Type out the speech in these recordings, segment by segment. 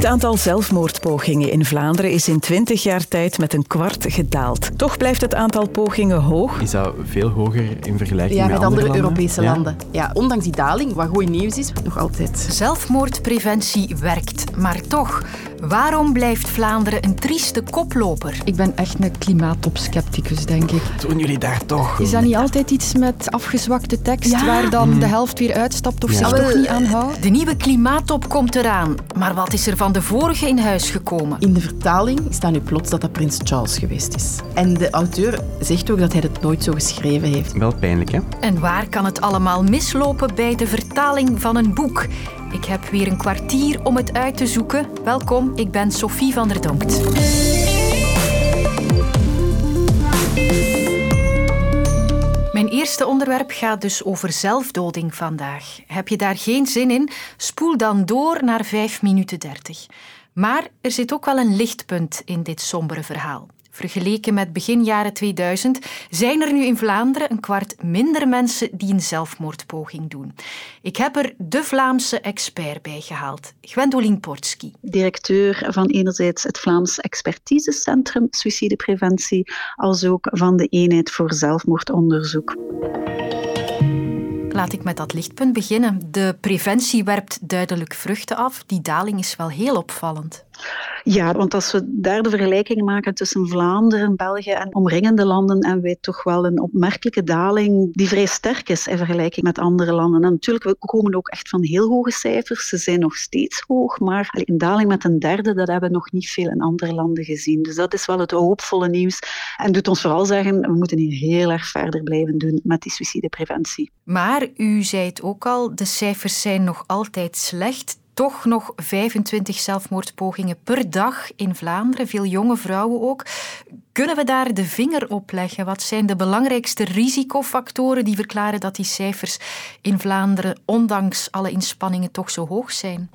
Het aantal zelfmoordpogingen in Vlaanderen is in 20 jaar tijd met een kwart gedaald. Toch blijft het aantal pogingen hoog. Is dat veel hoger in vergelijking ja, met, met andere, landen? Europese Ja? landen. Ja, ondanks die daling, wat goed nieuws is, nog altijd. Zelfmoordpreventie werkt, maar toch, waarom blijft Vlaanderen een trieste koploper? Ik ben echt een klimaatopscepticus, denk ik. Doen jullie daar toch? Is dat niet altijd iets met afgezwakte tekst, Ja. waar dan de helft weer uitstapt of Ja. zich toch niet aan houdt? De nieuwe klimaattop komt eraan, maar wat is er van de vorige in huis gekomen? In de vertaling staat nu plots dat dat prins Charles geweest is. En de auteur zegt ook dat hij het nooit zo geschreven heeft. Wel pijnlijk, hè? En waar kan het allemaal mislopen bij de vertaling van een boek? Ik heb weer een kwartier om het uit te zoeken. Welkom, ik ben Sophie van der Donkt. Mijn eerste onderwerp gaat dus over zelfdoding vandaag. Heb je daar geen zin in? Spoel dan door naar 5 minuten 30. Maar er zit ook wel een lichtpunt in dit sombere verhaal. Vergeleken met begin jaren 2000 zijn er nu in Vlaanderen een kwart minder mensen die een zelfmoordpoging doen. Ik heb er de Vlaamse expert bij gehaald, Gwendoline Portski. directeur van enerzijds het Vlaams Expertisecentrum Suïcidepreventie, als ook van de eenheid voor zelfmoordonderzoek. Laat ik met dat lichtpunt beginnen. De preventie werpt duidelijk vruchten af. Die daling is wel heel opvallend. Ja, want als we daar de vergelijking maken tussen Vlaanderen, België en omringende landen, hebben wij toch wel een opmerkelijke daling die vrij sterk is in vergelijking met andere landen. En natuurlijk, we komen ook echt van heel hoge cijfers. Ze zijn nog steeds hoog, maar een daling met een derde, dat hebben we nog niet veel in andere landen gezien. Dus dat is wel het hoopvolle nieuws. En doet ons vooral zeggen, we moeten hier heel erg verder blijven doen met die suïcidepreventie. Maar u zei het ook al, de cijfers zijn nog altijd slecht. Toch nog 25 zelfmoordpogingen per dag in Vlaanderen, veel jonge vrouwen ook. Kunnen we daar de vinger op leggen? Wat zijn de belangrijkste risicofactoren die verklaren dat die cijfers in Vlaanderen, ondanks alle inspanningen, toch zo hoog zijn?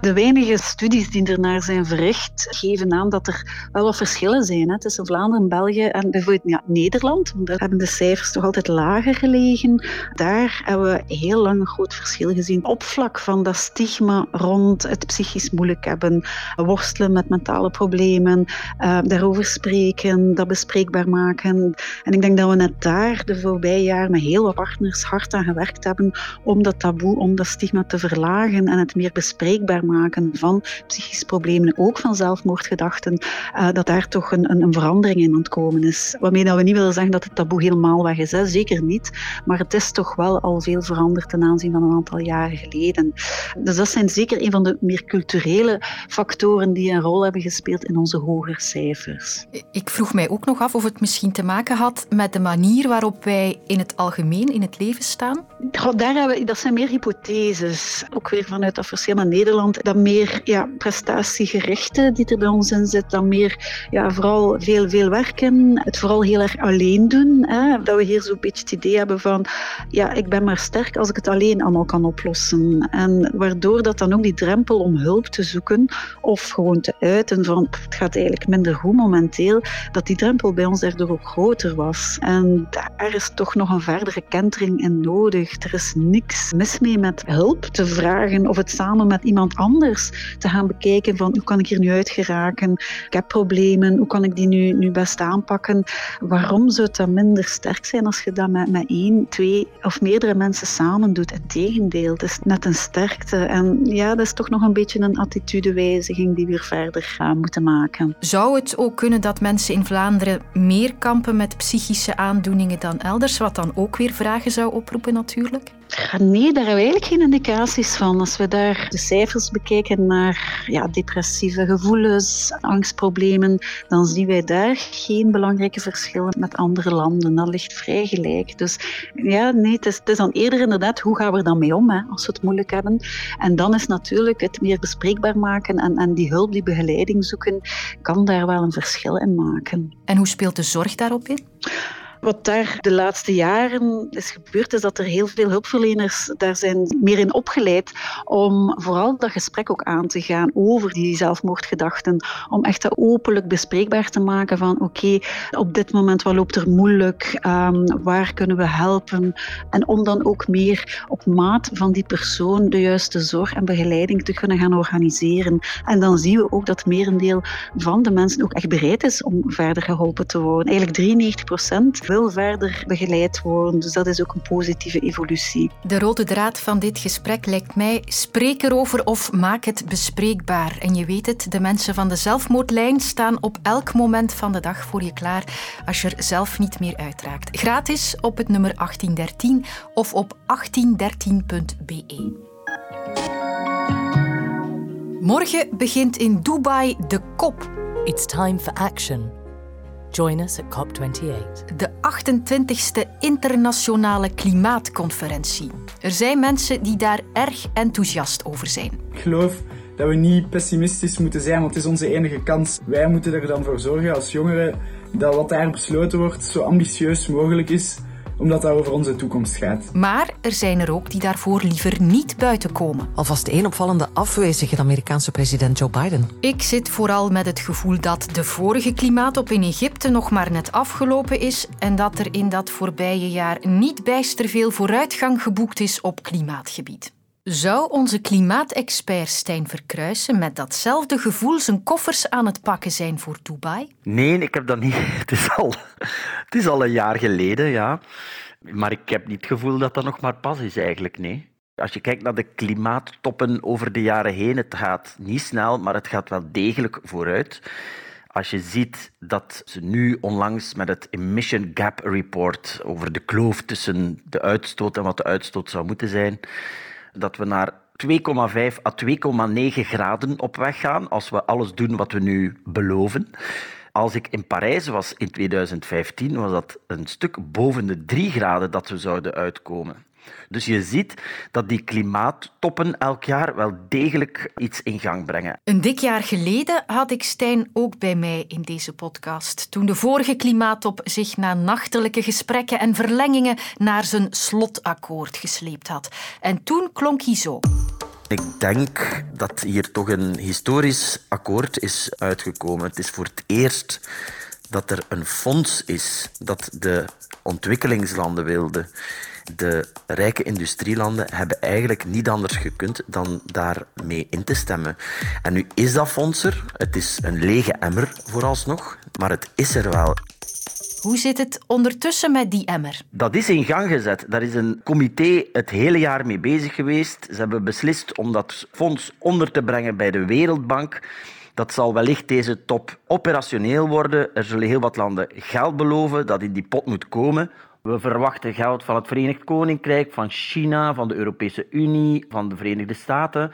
De weinige studies die ernaar zijn verricht, geven aan dat er wel wat verschillen zijn hè, tussen Vlaanderen, België en bijvoorbeeld ja, Nederland. Want daar hebben de cijfers toch altijd lager gelegen. Daar hebben we heel lang een groot verschil gezien. Op vlak van dat stigma rond het psychisch moeilijk hebben, worstelen met mentale problemen, eh, daarover spreken, dat bespreekbaar maken. En ik denk dat we net daar de voorbije jaren met heel wat partners hard aan gewerkt hebben om dat taboe, om dat stigma te verlagen en het meer bespreekbaar maken van psychische problemen, ook van zelfmoordgedachten, eh, dat daar toch een, een, een verandering in aan het komen is. Waarmee dat we niet willen zeggen dat het taboe helemaal weg is, hè. zeker niet. Maar het is toch wel al veel veranderd ten aanzien van een aantal jaren geleden. Dus dat zijn zeker een van de meer culturele factoren die een rol hebben gespeeld in onze hogere cijfers. Ik vroeg mij ook nog af of het misschien te maken had met de manier waarop wij in het algemeen in het leven staan. Goh, daar hebben dat zijn meer hypotheses. Ook weer vanuit dat met Nederland. Dat meer ja, prestatiegerichte die er bij ons in zit. Dan meer ja, vooral veel, veel werken. Het vooral heel erg alleen doen. Hè. Dat we hier zo'n beetje het idee hebben van ja, ik ben maar sterk als ik het alleen allemaal kan oplossen. En waardoor dat dan ook die drempel om hulp te zoeken of gewoon te uiten van "Pff, het gaat eigenlijk minder goed momenteel, dat die drempel bij ons daardoor ook groter was. En daar is toch nog een verdere kentering in nodig. Er is niks mis mee met hulp te vragen of het samen met iemand anders te gaan bekijken van hoe kan ik hier nu uit geraken? Ik heb problemen, hoe kan ik die nu, nu best aanpakken? Waarom zou het dan minder sterk zijn als je dat met, met één, twee of meerdere mensen samen doet? Het tegendeel, het is net een sterkte. En ja, dat is toch nog een beetje een attitudewijziging die we weer verder gaan moeten maken. Zou het ook kunnen dat mensen in Vlaanderen meer kampen met psychische aandoeningen dan elders, wat dan ook weer vragen zou oproepen natuurlijk? Nee, daar hebben we eigenlijk geen indicaties van. Als we daar de cijfers bekijken naar ja, depressieve gevoelens, angstproblemen, dan zien wij daar geen belangrijke verschillen met andere landen. Dat ligt vrij gelijk. Dus ja, nee, het is, is dan eerder inderdaad, hoe gaan we er dan mee om hè, als we het moeilijk hebben? En dan is natuurlijk het meer bespreekbaar maken en, en die hulp, die begeleiding zoeken, kan daar wel een verschil in maken. En hoe speelt de zorg daarop in? Wat daar de laatste jaren is gebeurd, is dat er heel veel hulpverleners daar zijn meer in opgeleid om vooral dat gesprek ook aan te gaan over die zelfmoordgedachten. Om echt dat openlijk bespreekbaar te maken van oké, op dit moment wat loopt er moeilijk, um, waar kunnen we helpen? En om dan ook meer op maat van die persoon de juiste zorg en begeleiding te kunnen gaan organiseren. En dan zien we ook dat merendeel van de mensen ook echt bereid is om verder geholpen te worden. Eigenlijk 93 procent wil verder begeleid worden. Dus dat is ook een positieve evolutie. De rode draad van dit gesprek lijkt mij: spreek erover of maak het bespreekbaar. En je weet het, de mensen van de zelfmoordlijn staan op elk moment van de dag voor je klaar als je er zelf niet meer uitraakt. Gratis op het nummer 1813 of op 1813.be. Morgen begint in Dubai de COP. It's time for action. Join us at COP28. De 28e internationale klimaatconferentie. Er zijn mensen die daar erg enthousiast over zijn. Ik geloof dat we niet pessimistisch moeten zijn, want het is onze enige kans. Wij moeten er dan voor zorgen als jongeren dat wat daar besloten wordt zo ambitieus mogelijk is omdat dat over onze toekomst gaat. Maar er zijn er ook die daarvoor liever niet buiten komen. Alvast één opvallende afwezige Amerikaanse president Joe Biden. Ik zit vooral met het gevoel dat de vorige klimaatop in Egypte nog maar net afgelopen is en dat er in dat voorbije jaar niet bijster veel vooruitgang geboekt is op klimaatgebied. Zou onze klimaatexpert Stijn Verkruisen met datzelfde gevoel zijn koffers aan het pakken zijn voor Dubai? Nee, ik heb dat niet. Het is al, het is al een jaar geleden, ja. Maar ik heb niet het gevoel dat dat nog maar pas is, eigenlijk, nee. Als je kijkt naar de klimaattoppen over de jaren heen, het gaat niet snel, maar het gaat wel degelijk vooruit. Als je ziet dat ze nu onlangs met het Emission Gap Report over de kloof tussen de uitstoot en wat de uitstoot zou moeten zijn, dat we naar 2,5 à 2,9 graden op weg gaan als we alles doen wat we nu beloven. Als ik in Parijs was in 2015, was dat een stuk boven de 3 graden dat we zouden uitkomen. Dus je ziet dat die klimaattoppen elk jaar wel degelijk iets in gang brengen. Een dik jaar geleden had ik Stijn ook bij mij in deze podcast. Toen de vorige klimaattop zich na nachtelijke gesprekken en verlengingen naar zijn slotakkoord gesleept had. En toen klonk hij zo. Ik denk dat hier toch een historisch akkoord is uitgekomen. Het is voor het eerst dat er een fonds is dat de ontwikkelingslanden wilden de rijke industrielanden hebben eigenlijk niet anders gekund dan daarmee in te stemmen. En nu is dat fonds er. Het is een lege emmer vooralsnog, maar het is er wel. Hoe zit het ondertussen met die emmer? Dat is in gang gezet. Daar is een comité het hele jaar mee bezig geweest. Ze hebben beslist om dat fonds onder te brengen bij de Wereldbank. Dat zal wellicht deze top operationeel worden. Er zullen heel wat landen geld beloven dat in die pot moet komen. We verwachten geld van het Verenigd Koninkrijk, van China, van de Europese Unie, van de Verenigde Staten.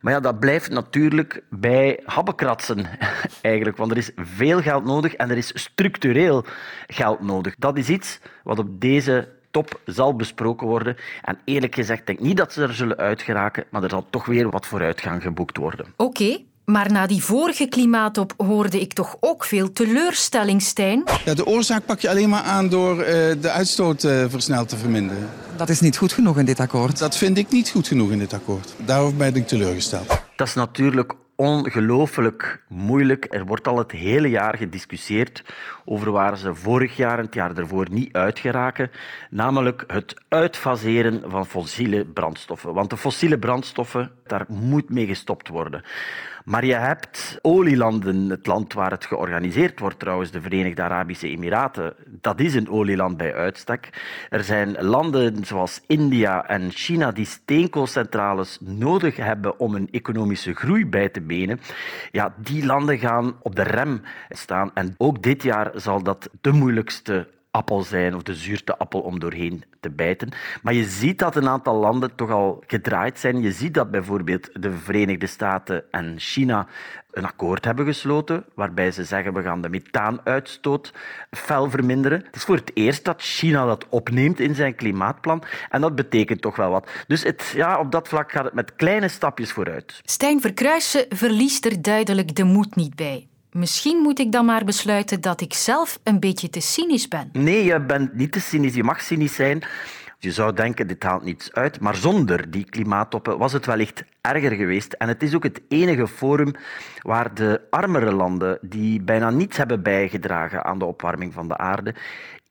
Maar ja, dat blijft natuurlijk bij habbekratsen eigenlijk, want er is veel geld nodig en er is structureel geld nodig. Dat is iets wat op deze top zal besproken worden. En eerlijk gezegd denk niet dat ze er zullen uitgeraken, maar er zal toch weer wat vooruitgang geboekt worden. Oké, maar na die vorige klimaatop hoorde ik toch ook veel teleurstelling, Stijn? Ja, de oorzaak pak je alleen maar aan door uh, de uitstoot uh, versneld te verminderen. Dat is niet goed genoeg in dit akkoord. Dat vind ik niet goed genoeg in dit akkoord. Daarover ben ik teleurgesteld. Dat is natuurlijk ongelooflijk moeilijk. Er wordt al het hele jaar gediscussieerd over waar ze vorig jaar en het jaar ervoor niet uitgeraken, namelijk het uitfaseren van fossiele brandstoffen. Want de fossiele brandstoffen, daar moet mee gestopt worden. Maar je hebt olielanden, het land waar het georganiseerd wordt trouwens, de Verenigde Arabische Emiraten, dat is een olieland bij uitstek. Er zijn landen zoals India en China die steenkoolcentrales nodig hebben om een economische groei bij te Ja, die landen gaan op de rem staan. En ook dit jaar zal dat de moeilijkste appel zijn of de zuurte appel om doorheen te bijten. Maar je ziet dat een aantal landen toch al gedraaid zijn. Je ziet dat bijvoorbeeld de Verenigde Staten en China een akkoord hebben gesloten waarbij ze zeggen we gaan de methaanuitstoot fel verminderen. Het is voor het eerst dat China dat opneemt in zijn klimaatplan en dat betekent toch wel wat. Dus het, ja, op dat vlak gaat het met kleine stapjes vooruit. Stijn Verkruijsen verliest er duidelijk de moed niet bij. Misschien moet ik dan maar besluiten dat ik zelf een beetje te cynisch ben. Nee, je bent niet te cynisch. Je mag cynisch zijn. Je zou denken, dit haalt niets uit. Maar zonder die klimaattoppen was het wellicht erger geweest. En het is ook het enige forum waar de armere landen, die bijna niets hebben bijgedragen aan de opwarming van de aarde,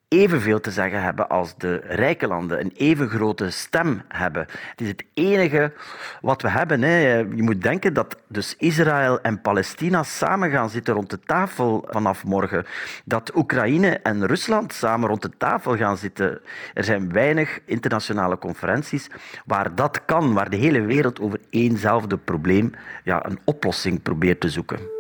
evenveel te zeggen hebben als de rijke landen, een even grote stem hebben. Het is het enige wat we hebben. Hè. Je moet denken dat dus Israël en Palestina samen gaan zitten rond de tafel vanaf morgen. Dat Oekraïne en Rusland samen rond de tafel gaan zitten. Er zijn weinig internationale conferenties waar dat kan, waar de hele wereld over éénzelfde probleem ja, een oplossing probeert te zoeken.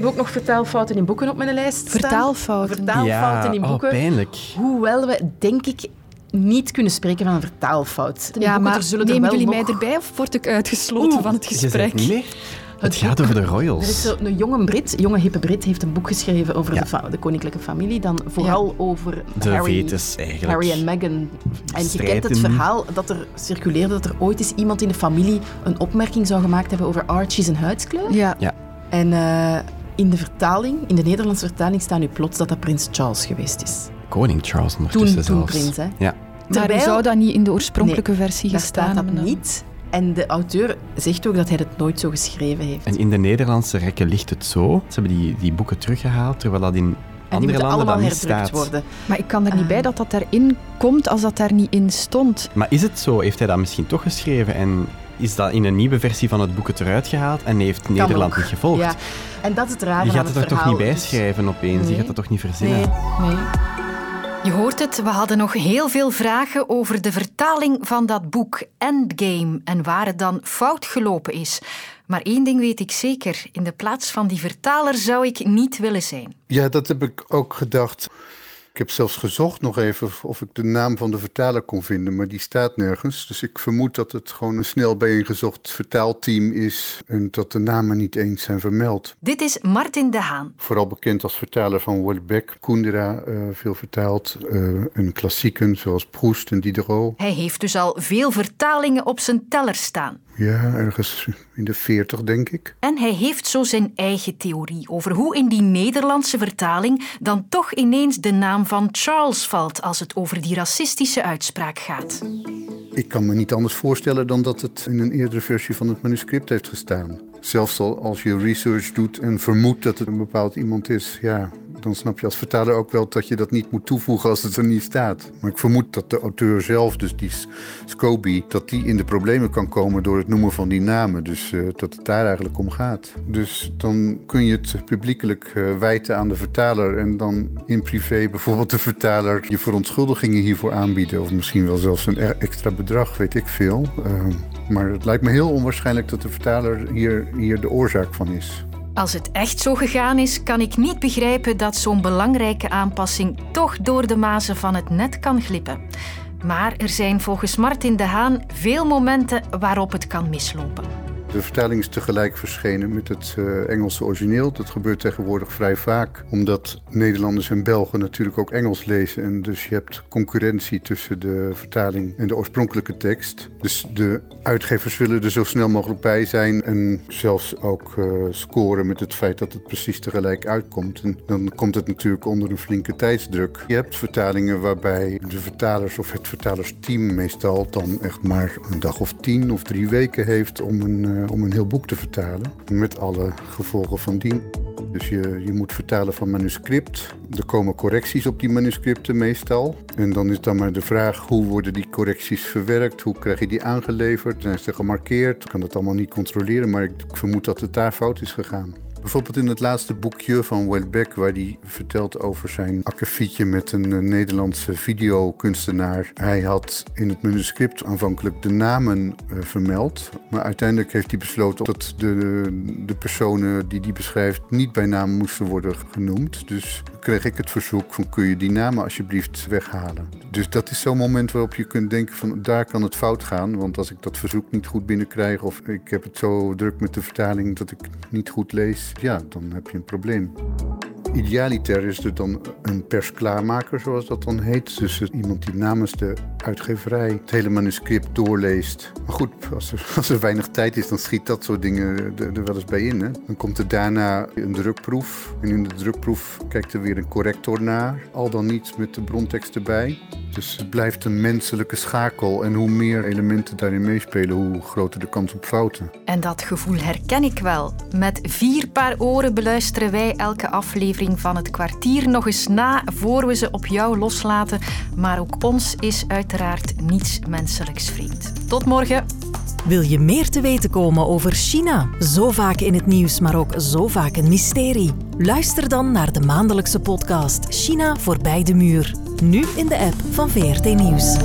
Heb ook nog vertaalfouten in boeken op mijn lijst staan. Vertaalfouten? Vertaalfouten in oh, boeken. pijnlijk. Hoewel we, denk ik, niet kunnen spreken van een vertaalfout. In Ja, boeken, maar er zullen er nemen wel jullie nog... mij erbij of word ik uitgesloten Oeh. van het Je gesprek? zegt nee. Het gaat over de Er is royals. zo een jonge Brit, jonge hippe Brit, heeft een boek geschreven over Ja. de, de koninklijke familie. Dan vooral over De Harry, vetus eigenlijk. Harry en Meghan. En je kent het verhaal dat er circuleerde dat er ooit eens iemand in de familie een opmerking zou gemaakt hebben over Archie zijn huidskleur. Ja. Ja. En eh, in de vertaling, in de Nederlandse vertaling, staat nu plots dat dat prins Charles geweest is. Koning Charles ondertussen Toen, toen zelfs. prins, hè. Ja. Maar Terwijl- zou dat niet in de oorspronkelijke versie gestaan staat dat hebben? dan? niet. En de auteur zegt ook dat hij het nooit zo geschreven heeft. En in de Nederlandse rekken ligt het zo. Ze hebben die, die boeken teruggehaald, terwijl dat in En andere landen allemaal dat niet herdrukt staat. worden. Maar ik kan er niet bij dat dat daarin komt als dat daar niet in stond. Maar is het zo? Heeft hij dat misschien toch geschreven en is dat in een nieuwe versie van het boek het eruit gehaald en heeft Nederland ook. niet gevolgd? Ja. En dat is het Je gaat het er toch niet bij Dus- schrijven opeens? Je gaat dat toch niet verzinnen? Nee, nee. Je hoort het, we hadden nog heel veel vragen over de vertaling van dat boek Endgame en waar het dan fout gelopen is. Maar één ding weet ik zeker: in de plaats van die vertaler zou ik niet willen zijn. Ja, dat heb ik ook gedacht. Ik heb zelfs gezocht nog even of ik de naam van de vertaler kon vinden, maar die staat nergens. Dus ik vermoed dat het gewoon een snel bijeengezocht vertaalteam is en dat de namen niet eens zijn vermeld. Dit is Martin de Haan. Vooral bekend als vertaler van Welbeck, Kundera eh, veel vertaald, eh en klassieken zoals Proust en Diderot. Hij heeft dus al veel vertalingen op zijn teller staan. Ja, ergens in de veertig denk ik. En hij heeft zo zijn eigen theorie over hoe in die Nederlandse vertaling dan toch ineens de naam van Charles valt als het over die racistische uitspraak gaat. Ik kan me niet anders voorstellen dan dat het in een eerdere versie van het manuscript heeft gestaan. Zelfs al als je research doet en vermoedt dat het een bepaald iemand is, ja, dan snap je als vertaler ook wel dat je dat niet moet toevoegen als het er niet staat. Maar ik vermoed dat de auteur zelf, dus die Scobie, dat die in de problemen kan komen door het noemen van die namen. Dus eh, dat het daar eigenlijk om gaat. Dus dan kun je het publiekelijk eh, wijten aan de vertaler en dan in privé bijvoorbeeld de vertaler je verontschuldigingen hiervoor aanbieden. Of misschien wel zelfs een e- extra bedrag, weet ik veel. Eh, maar het lijkt me heel onwaarschijnlijk dat de vertaler hier, hier de oorzaak van is. Als het echt zo gegaan is, kan ik niet begrijpen dat zo'n belangrijke aanpassing toch door de mazen van het net kan glippen. Maar er zijn volgens Martin de Haan veel momenten waarop het kan mislopen. De vertaling is tegelijk verschenen met het eh, Engelse origineel. Dat gebeurt tegenwoordig vrij vaak, omdat Nederlanders en Belgen natuurlijk ook Engels lezen. En dus je hebt concurrentie tussen de vertaling en de oorspronkelijke tekst. Dus de uitgevers willen er zo snel mogelijk bij zijn en zelfs ook eh, scoren met het feit dat het precies tegelijk uitkomt. En dan komt het natuurlijk onder een flinke tijdsdruk. Je hebt vertalingen waarbij de vertalers of het vertalersteam meestal dan echt maar een dag of tien of drie weken heeft om een, eh, om een heel boek te vertalen. Met alle gevolgen van dien. Dus je, je moet vertalen van manuscript. Er komen correcties op die manuscripten meestal. En dan is dan maar de vraag hoe worden die correcties verwerkt? Hoe krijg je die aangeleverd? Zijn ze gemarkeerd? Ik kan dat allemaal niet controleren, maar ik vermoed dat het daar fout is gegaan. Bijvoorbeeld in het laatste boekje van Welbeck, waar hij vertelt over zijn akkefietje met een eh, Nederlandse videokunstenaar. Hij had in het manuscript aanvankelijk de namen eh, vermeld, maar uiteindelijk heeft hij besloten dat de, de personen die hij beschrijft niet bij naam moesten worden genoemd. Dus kreeg ik het verzoek van kun je die namen alsjeblieft weghalen. Dus dat is zo'n moment waarop je kunt denken van daar kan het fout gaan, want als ik dat verzoek niet goed binnenkrijg of ik heb het zo druk met de vertaling dat ik niet goed lees, ja, dan heb je een probleem. Idealiter is er dan een persklaarmaker, zoals dat dan heet. Dus iemand die namens de uitgeverij het hele manuscript doorleest. Maar goed, als er, als er weinig tijd is, dan schiet dat soort dingen er, wel eens bij in. Hè? Dan komt er daarna een drukproef. En in de drukproef kijkt er weer een corrector naar. Al dan niet met de brontekst erbij. Dus het blijft een menselijke schakel. En hoe meer elementen daarin meespelen, hoe groter de kans op fouten. En dat gevoel herken ik wel. Met vier paar oren beluisteren wij elke aflevering van het kwartier nog eens na voor we ze op jou loslaten. Maar ook ons is uiteraard niets menselijks vreemd. Tot morgen. Wil je meer te weten komen over China? Zo vaak in het nieuws, maar ook zo vaak een mysterie. Luister dan naar de maandelijkse podcast China voorbij de muur. Nu in de app van VRT Nieuws.